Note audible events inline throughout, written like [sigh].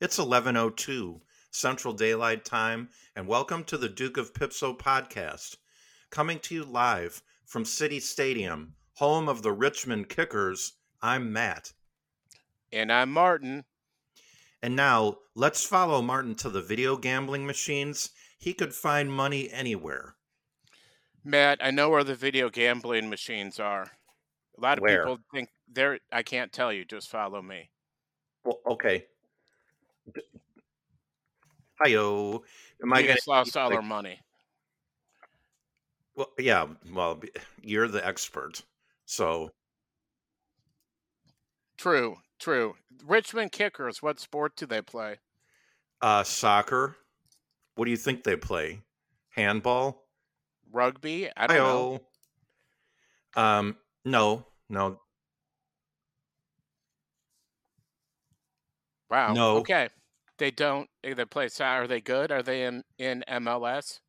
It's 11:02 Central Daylight Time and welcome to the Duke of Pipso podcast. Coming to you live from City Stadium, home of the Richmond Kickers. I'm Matt. And I'm Martin. And now, let's follow Martin to the video gambling machines. He could find money anywhere. Matt, I know where the video gambling machines are. A lot of Where? people think they're I can't tell you, just follow me. Well, okay. Hiyo. Am I going just lost all like, our money. Well, yeah, well, you're the expert. So, True, true. Richmond Kickers, what sport do they play? uh soccer. What do you think they play? Handball? Rugby? I don't know. Hiyo. Um no, no. Wow. No. Okay. They don't eh, they play soccer. Are they good? Are they in, in MLS?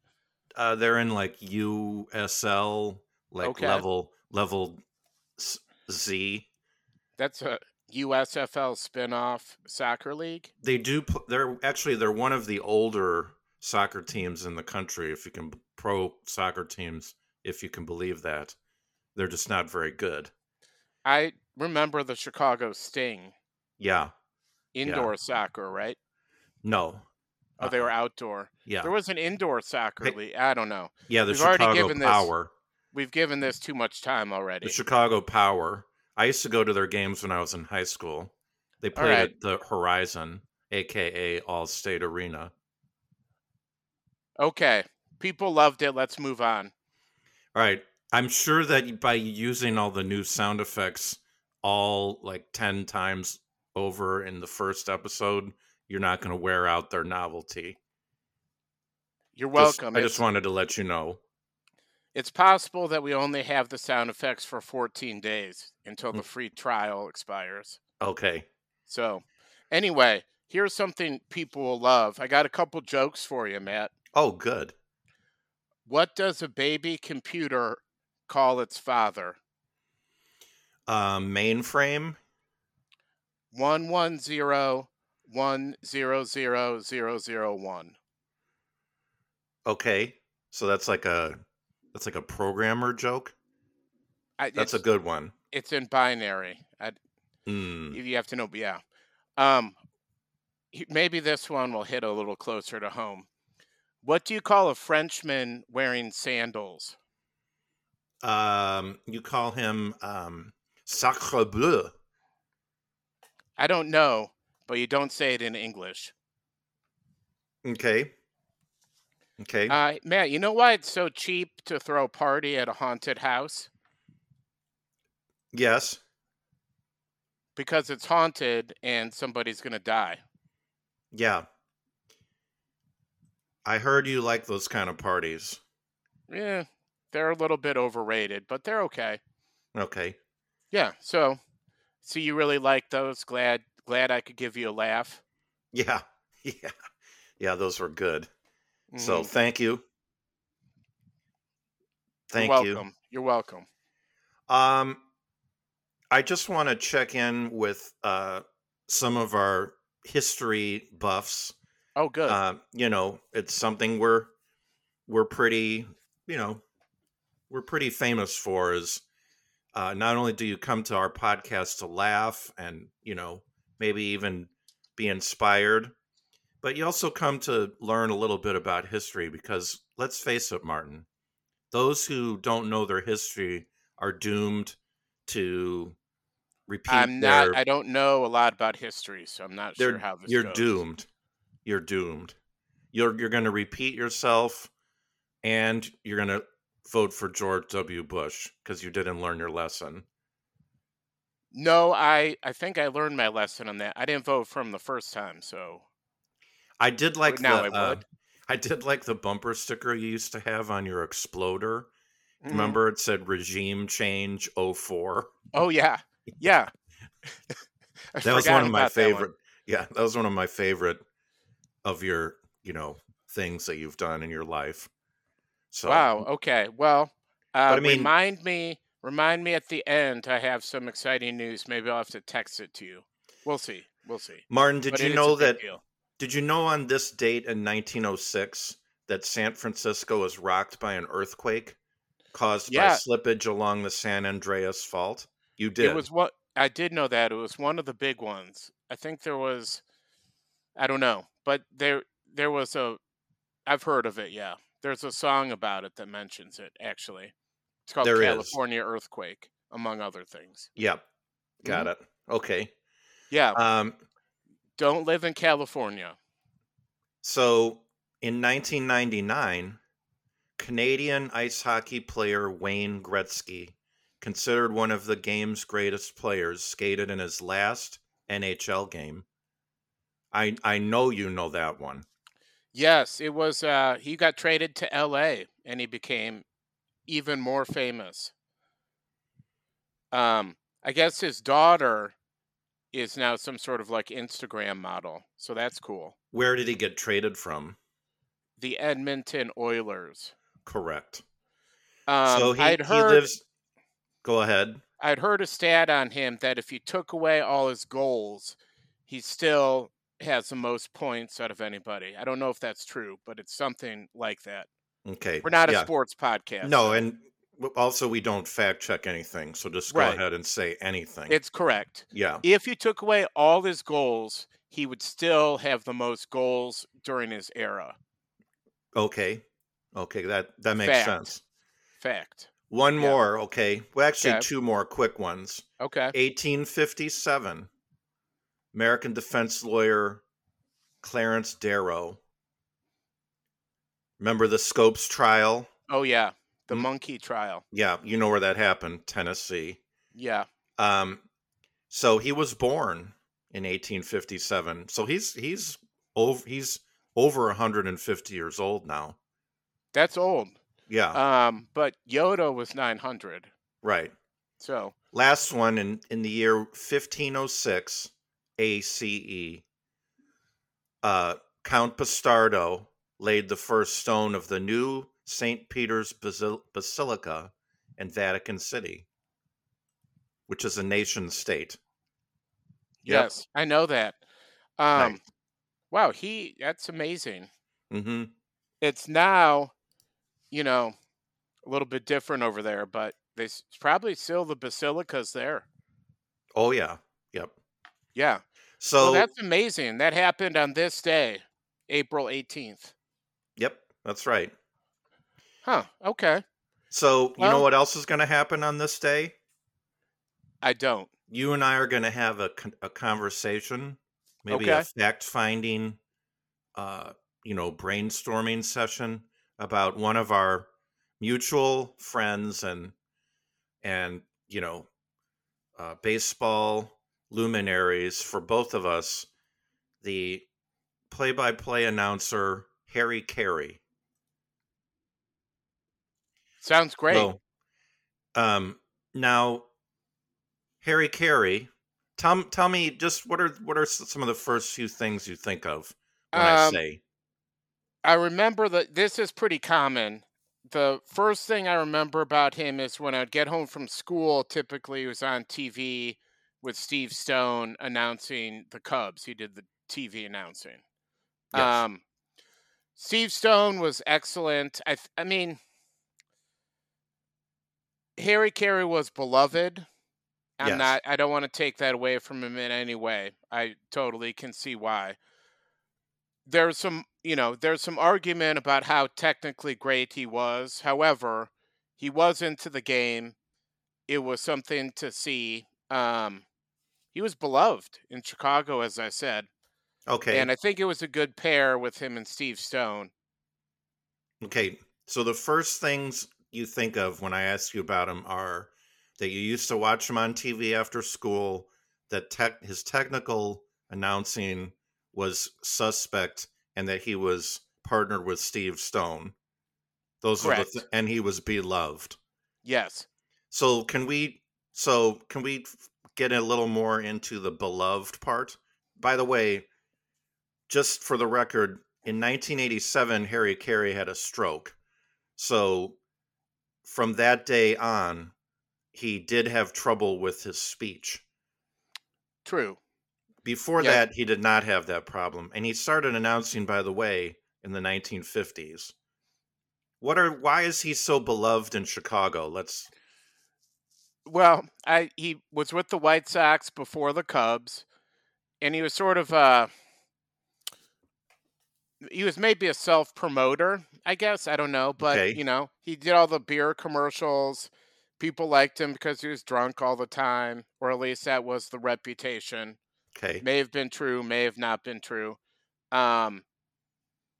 Uh they're in like USL like Okay. level level Z. That's a USFL spin-off soccer league? They do they're actually they're one of the older soccer teams in the country if you can pro soccer teams if you can believe that. They're just not very good. I remember the Chicago Sting. Yeah. Indoor soccer, right? No. Oh, they uh-uh. were Uh-uh. outdoor. Yeah. There was an indoor soccer league. I don't know. Yeah, the We've already Chicago given this- Power. We've given this too much time already. The Chicago Power. I used to go to their games when I was in high school. They played right. at the Horizon, aka Allstate Arena. Okay. People loved it. Let's move on. All right. I'm sure that by using all the new sound effects all like 10 times over in the first episode, you're not going to wear out their novelty. You're Just- welcome. I just wanted to let you know. it's possible that we only have the sound effects for 14 days until Mm. the free trial expires. Okay. So, anyway, here's something people will love. I got a couple jokes for you, Matt. Oh, good. What does a baby computer call its father? Um, mainframe. One one zero one zero zero zero zero one. Okay. So that's like a that's like a programmer joke. That's a good one. It's in binary. I, Mm. you have to know. Yeah. Um, maybe this one will hit a little closer to home. What do you call a Frenchman wearing sandals? Um, you call him um, Sacre Bleu. I don't know, but you don't say it in English. Okay. Okay. Uh, Matt, you know why it's so cheap to throw a party at a haunted house? yes. Because it's haunted and somebody's going to die. Yeah. I heard you like those kind of parties. Yeah, they're a little bit overrated, but they're okay. Okay. Yeah, so so you really like those? Glad glad I could give you a laugh. Yeah. [laughs] Yeah. Yeah, those were good. So Mhm. thank you. Thank You're you. welcome. You're welcome. Um, I just want to check in with uh, some of our history buffs. Oh, good. Uh, you know, it's something we're we're pretty, you know, we're pretty famous for. Is uh, not only do you come to our podcast to laugh and you know maybe even be inspired, but you also come to learn a little bit about history. Because let's face it, Martin, those who don't know their history are doomed to repeat I'm not. their I don't know a lot about history, so I'm not sure how this you're goes. doomed. You're doomed. You're you're going to repeat yourself, and you're going to vote for George W. Bush because you didn't learn your lesson. No, I I think I learned my lesson on that. I didn't vote for him the first time, so I did like now the I uh, would. I did like the bumper sticker you used to have on your Exploder. Mhm. Remember, it said "Regime Change 04. Oh yeah, yeah. [laughs] That was one of my favorite. Yeah, that was one of my favorite of your you know things that you've done in your life. So Wow. Okay. Well, uh, I mean- remind me. Remind me at the end. I have some exciting news. Maybe I'll have to text it to you. We'll see. We'll see. Martin, did But you it is a know that? deal. Did you know on this date in 1906 that San Francisco was rocked by an earthquake caused by slippage along the San Andreas Fault? You did. It was what I did know that it was one of the big ones. I think there was, I don't know, but there there was a, I've heard of it. Yeah, there's a song about it that mentions it. Actually, it's called There is. California Earthquake, among other things. Yep. Got Mhm. it. Okay. Yeah, Um, don't live in California. so in 1999, Canadian ice hockey player Wayne Gretzky, considered one of the game's greatest players, skated in his last NHL game. I I know you know that one. Yes, it was. Uh, he got traded to L.A. and he became even more famous. Um, I guess his daughter is now some sort of like Instagram model, so that's cool. Where did he get traded from? The Edmonton Oilers. Correct. Um, so he, I'd he heard lives. Go ahead. I'd heard a stat on him that if you took away all his goals, he still has the most points out of anybody. I don't know if that's true, but it's something like that. Okay. We're not a yeah. sports podcast. No, and also we don't fact check anything, so just go Right. ahead and say anything. it's correct. yeah. If you took away all his goals, he would still have the most goals during his era. Okay. Okay, that that makes Fact. sense. Fact. One Yeah. more, okay. Well, actually, Okay. two more quick ones. Okay. 1857, American defense lawyer Clarence Darrow. Remember the Scopes trial? Oh yeah, the Mm. monkey trial. Yeah, you know where that happened, Tennessee. Yeah. Um, so he was born in 1857. So he's he's over he's over 150 years old now. That's old. Yeah, Um, but Yoda was 900. right. So, Last one in in the year 1506 ACE. Uh, Count Bastardo laid the first stone of the new St. Peter's Basil- Basilica in Vatican City, which is a nation state. Yep. yes, I know that. Um wow, he that's amazing. hmm It's now, you know, a little bit different over there, but they s- probably still the basilicas there. Oh yeah. Yep. Yeah. So well, that's amazing. That happened on this day, April 18th. Yep, that's right. Huh. Okay. So you know what else is going to happen on this day? I don't. You and I are going to have a, a conversation, maybe a fact finding, uh, you know, brainstorming session about one of our mutual friends and and you know, uh, baseball luminaries for both of us, the play-by-play announcer Harry Caray. Sounds great. So, um, now, Harry Caray, tell tell me just what are what are some of the first few things you think of when I Um, say I remember that this is pretty common. The first thing I remember about him is when I'd get home from school, typically he was on TV with Steve Stone announcing the Cubs. He did the TV announcing. yes, Um, Steve Stone was excellent. I, th- I mean, Harry Caray was beloved. I'm Yes. not. I don't want to take that away from him in any way. I totally can see why. There's some, you know, there's some argument about how technically great he was. However, he was into the game. It was something to see. Um, he was beloved in Chicago, as I said. Okay, And I think it was a good pair with him and Steve Stone. okay. So the first things you think of when I ask you about him are that you used to watch him on TV after school. That tech his technical announcing was suspect, and that he was partnered with Steve Stone. Those are the Correct. th- and he was beloved. Yes. So can we so can we get a little more into the beloved part? By the way, just for the record, in 1987 Harry Caray had a stroke. So from that day on, he did have trouble with his speech. True. Before Yeah. that, he did not have that problem, and he started announcing, by the way, in the 1950s. What are? Why is he so beloved in Chicago? Let's. Well, I he was with the White Sox before the Cubs, and he was sort of uh he was maybe a self promoter, I guess. I don't know, but Okay. you know, he did all the beer commercials. People liked him because he was drunk all the time, or at least that was the reputation. Okay. May have been true, may have not been true. Um,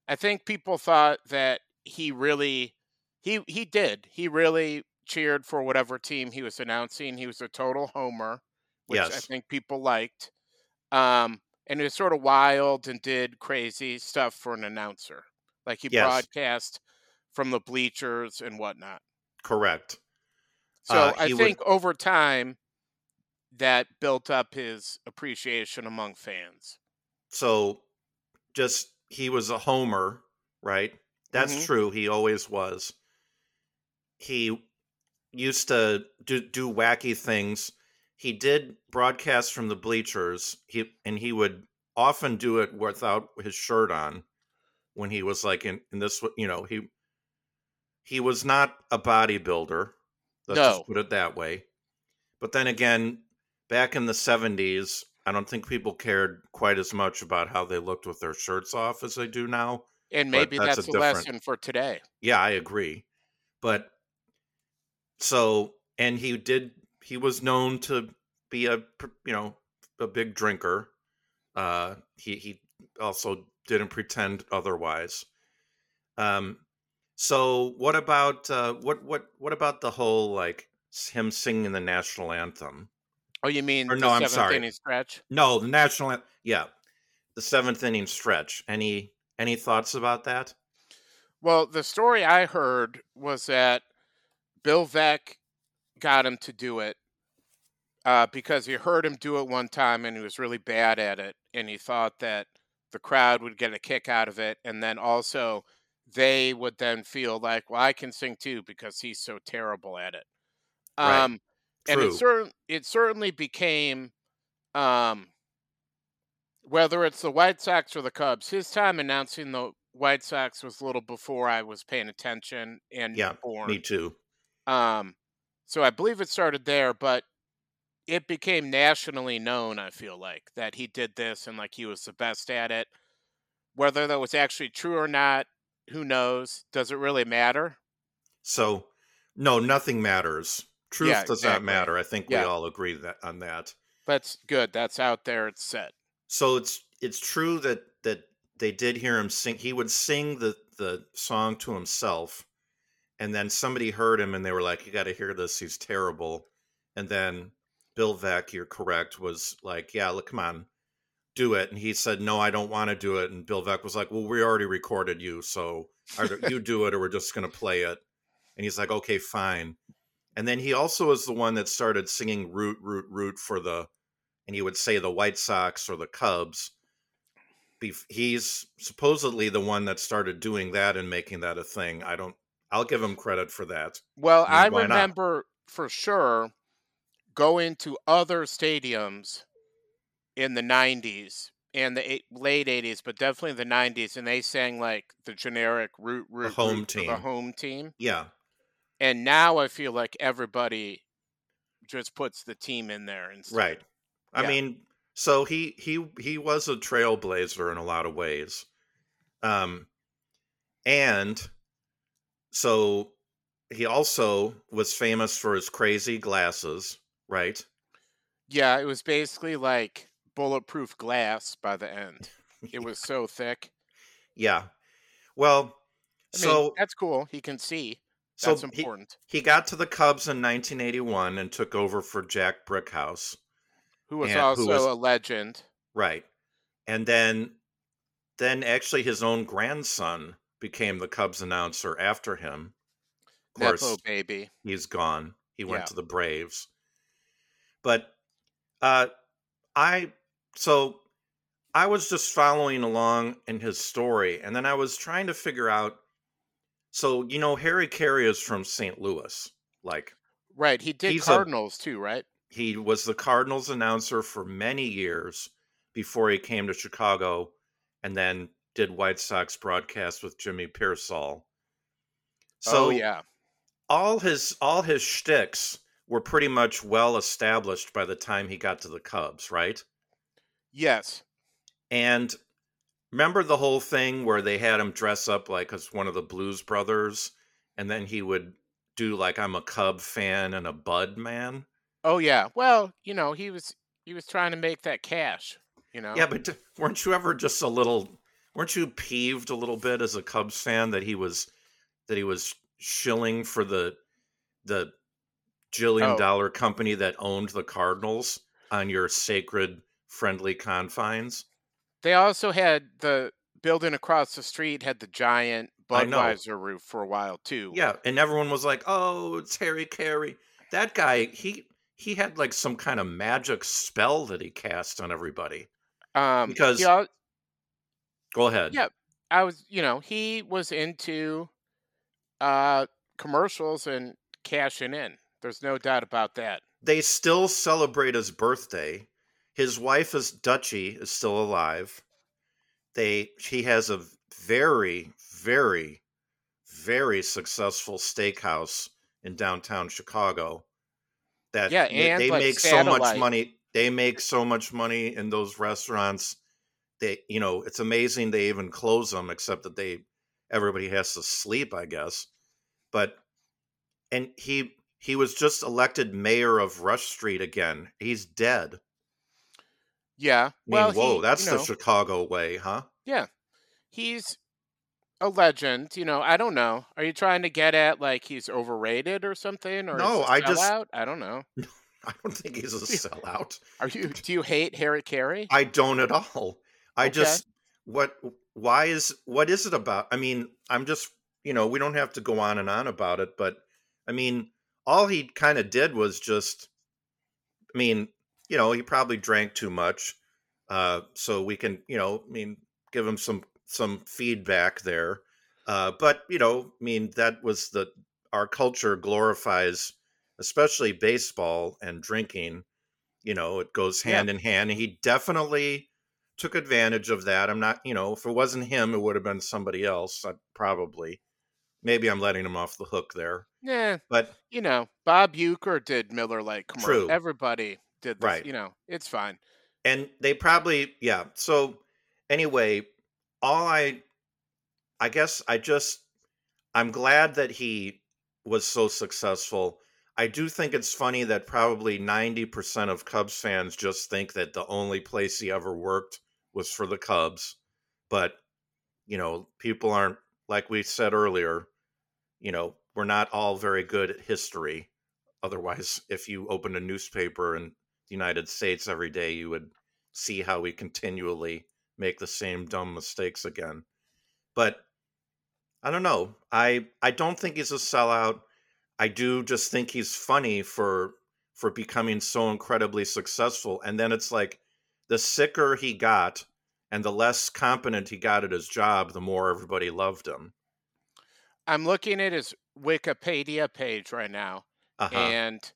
I think people thought that he really, he he did. He really cheered for whatever team he was announcing. He was a total homer, which I think people liked. Um, and he was sort of wild and did crazy stuff for an announcer, like he Yes. broadcast from the bleachers and whatnot. Correct. So Uh, I he would- think over time, that built up his appreciation among fans. So, just he was a homer, right? That's Mhm. true. He always was. He used to do do wacky things. He did broadcast from the bleachers. He and he would often do it without his shirt on when he was like in, in this you know, he he was not a bodybuilder. Let's No. just put it that way. But then again, back in the 70s, I don't think people cared quite as much about how they looked with their shirts off as they do now. And But maybe that's that's, a a, different- lesson for today. Yeah, I agree. But so, and he did, he was known to be a, you know, a big drinker. Uh, he, he also didn't pretend otherwise. Um, so what about, uh, what, what, what about the whole, like, him singing the national anthem? Oh, you mean Or the no, I'm sorry. inning stretch? No, the national, yeah, the seventh inning stretch. Any, any thoughts about that? Well, the story I heard was that Bill Veeck got him to do it uh, because he heard him do it one time and he was really bad at it, and he thought that the crowd would get a kick out of it, and then also they would then feel like, well, I can sing too because he's so terrible at it. Right. Um, and True. it certain it certainly became um whether it's the White Sox or the Cubs, his time announcing the White Sox was a little before I was paying attention and Yeah, born. Me too. Um so I believe it started there, but it became nationally known, I feel like, that he did this and like he was the best at it. Whether that was actually true or not, who knows? Does it really matter? So, no, nothing matters. Truth Yeah, does not matter. I think Yeah. we all agree that on that. That's good. That's out there. It's set. So it's it's true that that they did hear him sing. He would sing the the song to himself, and then somebody heard him and they were like, "You got to hear this. He's terrible." And then Bill Veeck, you're correct, was like, "Yeah, look, come on, do it." And he said, "No, I don't want to do it." And Bill Veeck was like, "Well, we already recorded you, so either you do it or we're just going to play it." And he's like, "Okay, fine." And then he also was the one that started singing "Root, Root, Root" for the, and he would say the White Sox or the Cubs. He's supposedly the one that started doing that and making that a thing. I don't. I'll give him credit for that. Well, I I mean, not? remember for sure going to other stadiums in the 90s and the eight, late 80s, but definitely the 90s, and they sang like the generic root, root, home root for the team. home team. Yeah, And now I feel like everybody just puts the team in there instead. right. I Yeah. mean, so he he he was a trailblazer in a lot of ways, um, and so he also was famous for his crazy glasses, right? Yeah, it was basically like bulletproof glass by the end. [laughs] It was so thick. Yeah. Well, I mean, so that's cool. He can see. so That's he, important. he got to the Cubs in 1981 and took over for Jack Brickhouse. who was and who also was- a legend. Right. And then then actually his own grandson became the Cubs announcer after him. Of course, Nepo baby. he's gone. He went Yeah. to the Braves. But uh I so I was just following along in his story and then I was trying to figure out so you know Harry Caray is from St. Louis. Like Right. He did He's a- Cardinals too, right? he was the Cardinals announcer for many years before he came to Chicago and then did White Sox broadcast with Jimmy Piersall. Oh, so oh yeah. all his all his shticks were pretty much well established by the time he got to the Cubs, right? Yes. And remember the whole thing where they had him dress up like as one of the Blues Brothers, and then he would do like I'm a Cub fan and a Bud man. Oh yeah. Well, you know, he was he was trying to make that cash. You know. Yeah, but weren't you ever just a little? Weren't you peeved a little bit as a Cubs fan that he was that he was shilling for the the jillion Oh. dollar company that owned the Cardinals on your sacred friendly confines? They also had the building across the street had the giant. Budweiser roof for a while too. Yeah, and everyone was like, "Oh, it's Harry Caray." That guy, he he had like some kind of magic spell that he cast on everybody. Um Because- he al- Go ahead. Yeah. I was, you know, he was into uh commercials and cashing in. There's no doubt about that. They still celebrate his birthday. His wife is Dutchie is still alive. They he has a very very very successful steakhouse in downtown Chicago. That Yeah, they, and, they like, make so much money. They make so much money in those restaurants. They you know it's amazing they even close them, except that they everybody has to sleep, I guess. But and he he was just elected mayor of Rush Street again. He's dead. Yeah. I mean, well, whoa, he, that's you the Chicago way, huh? yeah. He's a legend, you know. I don't know. Are you trying to get at like he's overrated or something or No, I just- sellout? I don't know. [laughs] I don't think he's a [laughs] sellout. Are you do you hate Harry Caray? I don't at all. I Okay. just what why is what is it about? I mean, I'm just you know, we don't have to go on and on about it, but I mean, all he kind of did was just I mean, you know, he probably drank too much. Uh so we can, you know, I mean, give him some some feedback there. Uh but, you know, I mean, that was the our culture glorifies especially baseball and drinking. You know, it goes Yeah. hand in hand he definitely took advantage of that. I'm not, you know, if it wasn't him, it would have been somebody else. I, probably. Maybe I'm letting him off the hook there. Yeah, But you know, Bob Uecker did Miller Lite commercial. True. Everybody did this, Right. you know. It's fine. and they probably yeah. So anyway, all I I guess I just I'm glad that he was so successful. I do think it's funny that probably 90% of Cubs fans just think that the only place he ever worked was for the Cubs. But, you know, people aren't, like we said earlier, you know, we're not all very good at history. Otherwise, if you opened a newspaper in the United States every day, you would see how we continually make the same dumb mistakes again. But I don't know. I I don't think he's a sellout. I do just think he's funny for for becoming so incredibly successful. And then it's like the sicker he got and the less competent he got at his job, the more everybody loved him. I'm looking at his Wikipedia page right now, Uh-huh. and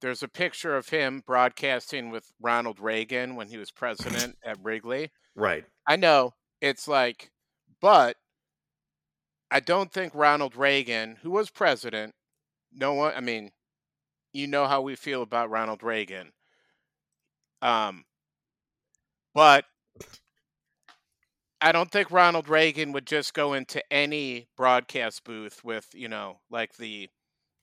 there's a picture of him broadcasting with Ronald Reagan when he was president at Wrigley. right. I know it's like, but I don't think Ronald Reagan, who was president, no one, I mean, you know how we feel about Ronald Reagan. Um, but I don't think Ronald Reagan would just go into any broadcast booth with, you know, like the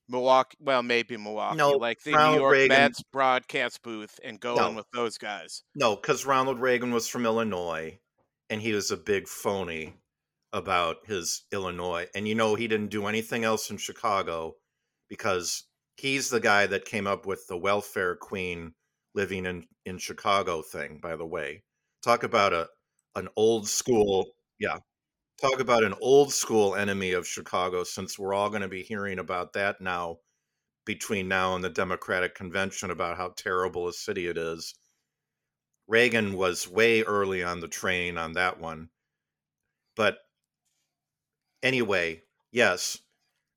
Milwaukee, well, maybe Milwaukee, No, like the Ronald New York Reagan- Mets broadcast booth and go No. in with those guys. No, because Ronald Reagan was from Illinois and he was a big phony about his Illinois. And you know, he didn't do anything else in Chicago because he's the guy that came up with the welfare queen living in, in Chicago thing, by the way. Talk about a an old school, yeah. Talk about an old school enemy of Chicago since we're all going to be hearing about that now between now and the Democratic convention about how terrible a city it is. Reagan was way early on the train on that one. But anyway, yes.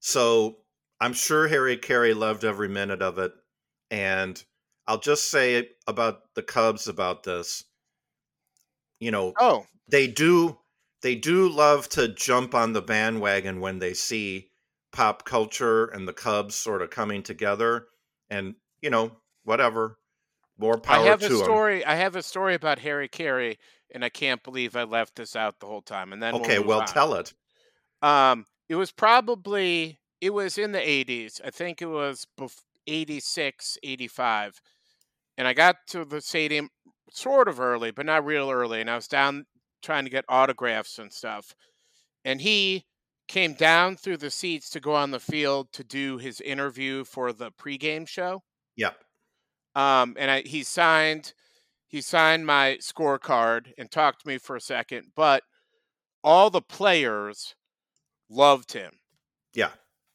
So I'm sure Harry Caray loved every minute of it. And I'll just say about the Cubs about this. you know, Oh, they do they do love to jump on the bandwagon when they see pop culture and the Cubs sort of coming together and you know, whatever. More power I have to a story. I have a story about Harry Caray, and I can't believe I left this out the whole time. And then we'll Okay, well on. tell it. Um, it was probably it was in the 80s. I think it was 86, 85. And I got to the stadium sort of early, but not real early. And I was down trying to get autographs and stuff. And he came down through the seats to go on the field to do his interview for the pregame show. Yeah. Um, and I, he signed he signed my scorecard and talked to me for a second, but all the players loved him. Yeah.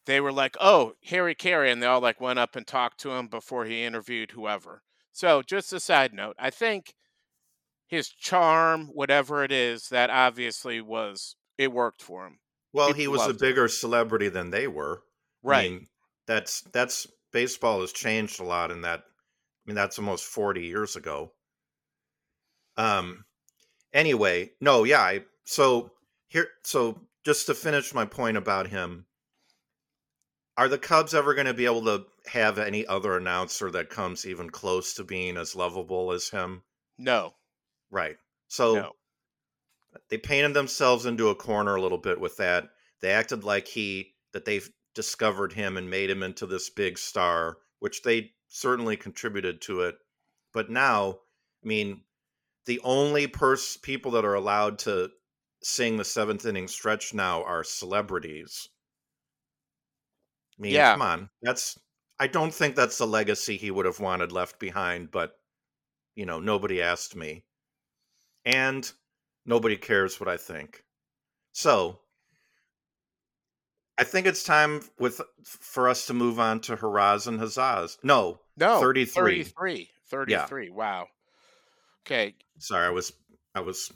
They were like, "Oh, Harry Caray," and they all like went up and talked to him before he interviewed whoever. So, just a side note, I think his charm, whatever it is, that obviously was it worked for him. Well, People he was a loved him. bigger celebrity than they were. Right. I mean, that's that's baseball has changed a lot in that. I mean, that's almost forty years ago. Um. Anyway, no, yeah. I, so here, so just to finish my point about him, are the Cubs ever going to be able to have any other announcer that comes even close to being as lovable as him? no. Right. So No. they painted themselves into a corner a little bit with that. They acted like he that they've discovered him and made him into this big star, which they certainly contributed to it. But now, I mean, the only pers- people that are allowed to sing the seventh inning stretch now are celebrities. I mean, Yeah. come on. That's I don't think that's the legacy he would have wanted left behind, but you know, nobody asked me. And nobody cares what I think. So I think it's time with for us to move on to Haraz and Hazaz. No, No. 33. 33. Yeah. Wow. Okay. sorry, I was I was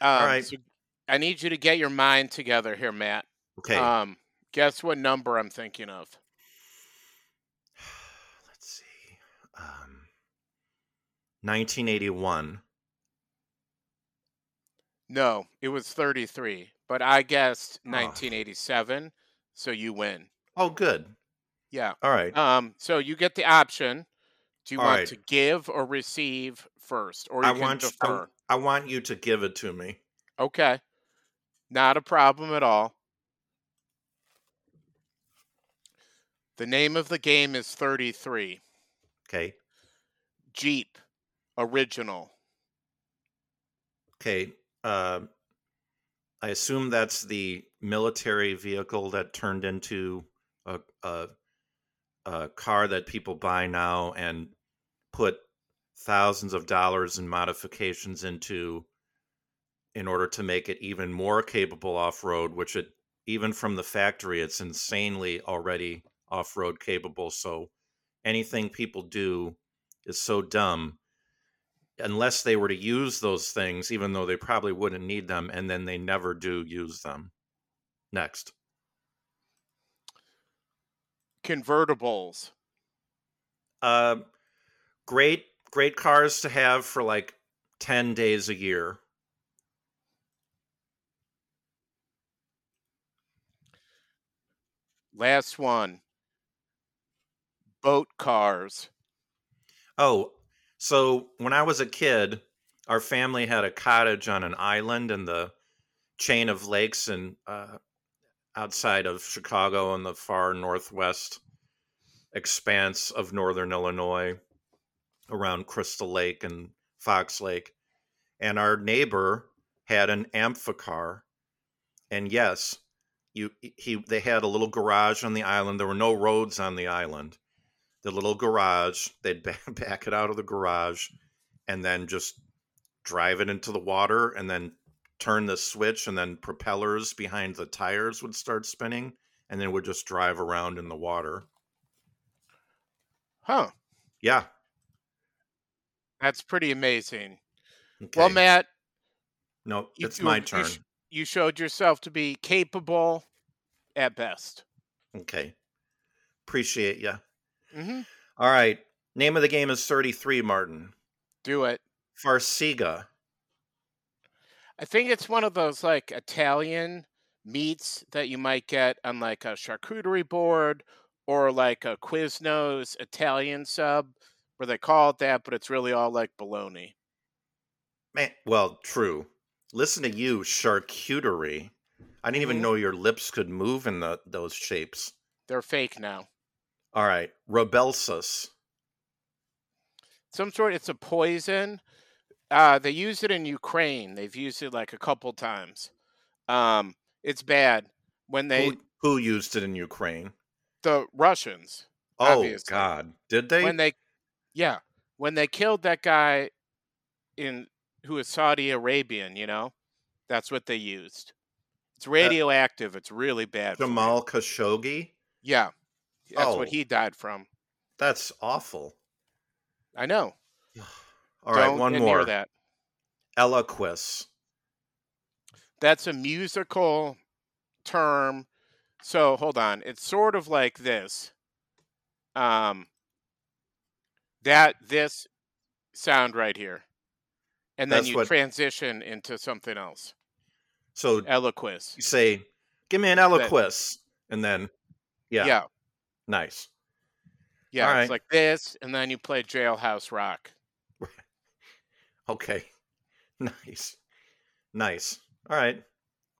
Um, All right. So I need you to get your mind together here, Matt. okay. Um, guess what number I'm thinking of? [sighs] Let's see. Um 1981. No, it was 33, but I guessed Oh. 1987, so you win. Oh, good. Yeah. All right. Um, so you get the option. Do you All want right. to give or receive first, or you I can want I, defer? I want you to give it to me. Okay, not a problem at all. The name of the game is 33. Okay. Jeep, original. Okay. Uh, I assume that's the military vehicle that turned into a, a a car that people buy now and put thousands of dollars in modifications into in order to make it even more capable off road. Which it even from the factory, it's insanely already off road capable. So anything people do is so dumb unless they were to use those things, even though they probably wouldn't need them, and then they never do use them. Next. Convertibles. Uh, great, great cars to have for like 10 days a year. Last one. Boat cars. Oh, so when I was a kid, our family had a cottage on an island in the chain of lakes and uh, outside of Chicago in the far northwest expanse of northern Illinois, around Crystal Lake and Fox Lake. And our neighbor had an amphicar, and yes, you he they had a little garage on the island. There were no roads on the island the little garage. They'd [laughs] back it out of the garage and then just drive it into the water and then turn the switch and then propellers behind the tires would start spinning and then would just drive around in the water. Huh. Yeah. That's pretty amazing. Okay. Well, Matt, no, it's you- my you turn. sh- you showed yourself to be capable at best. okay. Appreciate you. Hmm All right. Name of the game is 33, Martin. Do it. Farxiga. I think it's one of those like Italian meats that you might get on like a charcuterie board or like a Quiznos Italian sub where they call it that, but it's really all like bologna. Man, well, true. Listen to you, charcuterie. I didn't even Mhm. know your lips could move in the, those shapes. They're fake now. All right, Rybelsus. Some sort. It's a poison. Uh, they use it in Ukraine. They've used it like a couple times. Um, it's bad when they Who, who used it in Ukraine? the Russians Oh Obviously. God, did they? when they yeah when they killed that guy in who is Saudi Arabian. You know, that's what they used. It's radioactive. It's really bad. Jamal Khashoggi. Yeah, that's what Oh. he died from. That's awful. I know. [sighs] All right, one more. That. Eliquis. That's a musical term. So hold on. It's sort of like this. Um that this sound right here. And then That's you what- transition into something else. So Eliquis. you say, "Give me an Eliquis," and then, yeah, Yeah. Nice. Yeah. All It's right. like this, and then you play Jailhouse Rock. [laughs] Okay, [laughs] nice, nice. All right.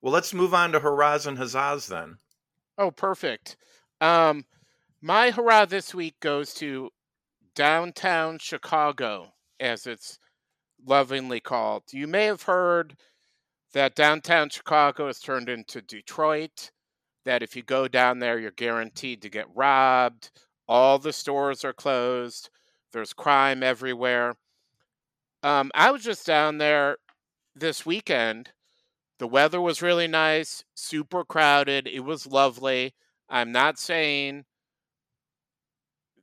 Well, let's move on to Horizon Hazaz then. Oh, perfect. Um, my hurrah this week goes to downtown Chicago, as it's lovingly called. You may have heard that downtown Chicago has turned into Detroit, that if you go down there, you're guaranteed to get robbed. All the stores are closed, there's crime everywhere. Um, I was just down there this weekend. The weather was really nice, super crowded. It was lovely. I'm not saying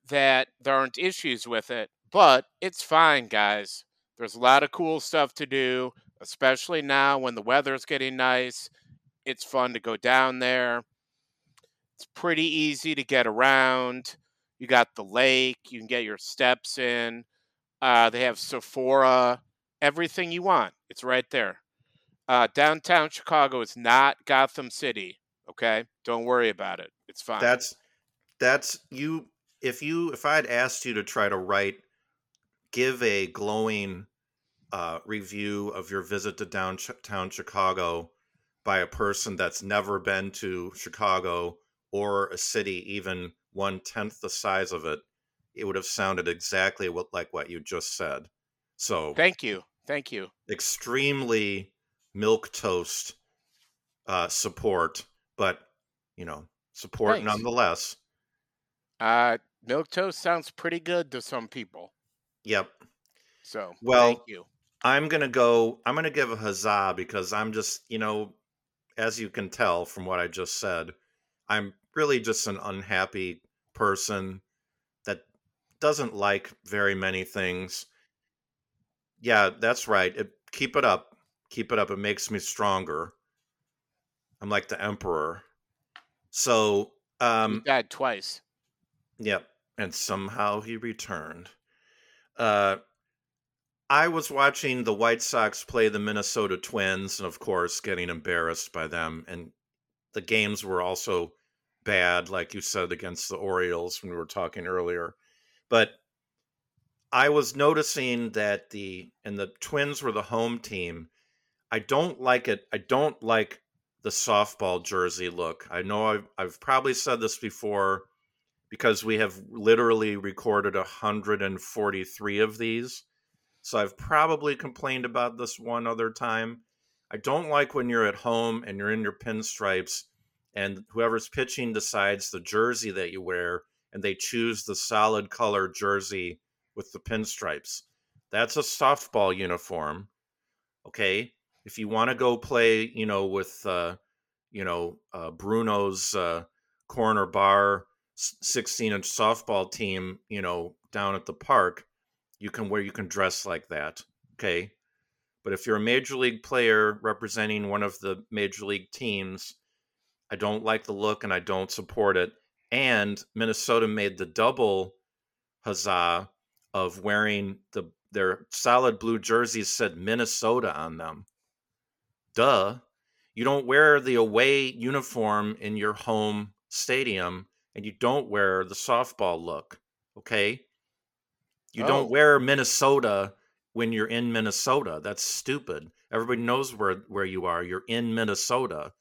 that there aren't issues with it, but it's fine, guys. There's a lot of cool stuff to do, especially now when the weather's getting nice. It's fun to go down there. It's pretty easy to get around. You got the lake, you can get your steps in. Uh, they have Sephora, everything you want. It's right there. Uh, downtown Chicago is not Gotham City. Okay, don't worry about it. It's fine. That's that's you. If you if I'd asked you to try to write, give a glowing uh, review of your visit to downtown Chicago by a person that's never been to Chicago or a city even one tenth the size of it, it would have sounded exactly what, like what you just said. So Thank you. Thank you. extremely milk toast uh, support, but you know support Thanks. nonetheless. Uh, milk toast sounds pretty good to some people. Yep. So, Well, thank you. I'm gonna go. I'm gonna give a huzzah because I'm just, you know, as you can tell from what I just said, I'm really just an unhappy person that doesn't like very many things. Yeah, that's right. It, keep it up. Keep it up. It makes me stronger. I'm like the emperor. So, um, died twice. Yep. And somehow he returned. Uh, I was watching the White Sox play the Minnesota Twins, and of course, getting embarrassed by them. And the games were also bad, like you said, against the Orioles when we were talking earlier. But I was noticing that the and the Twins were the home team. I don't like it. I don't like the softball jersey look. I know I've I've probably said this before because we have literally recorded 143 of these. So I've probably complained about this one other time. I don't like when you're at home and you're in your pinstripes and whoever's pitching decides the jersey that you wear and they choose the solid color jersey with the pinstripes. That's a softball uniform. Okay? If you want to go play, you know, with uh, you know, uh, Bruno's uh, corner bar 16 inch softball team, you know, down at the park, you can wear, you can dress like that. Okay. But if you're a major league player representing one of the major league teams, I don't like the look and I don't support it. And Minnesota made the double huzzah of wearing the their solid blue jerseys said Minnesota on them. Duh. You don't wear the away uniform in your home stadium and you don't wear the softball look. Okay? You Oh. don't wear Minnesota when you're in Minnesota. That's stupid. Everybody knows where where you are. You're in Minnesota.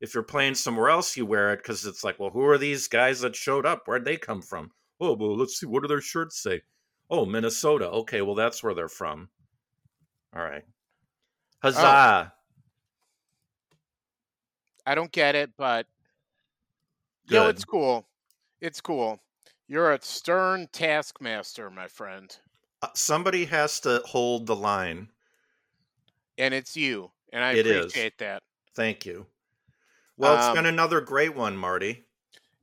If you're playing somewhere else, you wear it because it's like, well, who are these guys that showed up? Where'd they come from? Oh, well, let's see. What do their shirts say? Oh, Minnesota. Okay, well, that's where they're from. All right. Oh. Huzzah! I don't get it, but know, it's cool. It's cool. You're a stern taskmaster, my friend, Uh, somebody has to hold the line. and it's you, and I It is. appreciate that. Thank you. Well, it's been Um, another great one, Marty.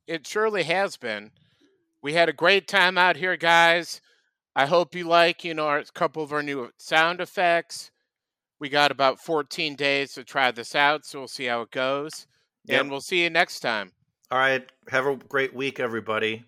It surely has been. We had a great time out here, guys. I hope you like, you know, our, a couple of our new sound effects. We got about 14 days to try this out, so we'll see how it goes. Yep. And we'll see you next time. All right. Have a great week, everybody.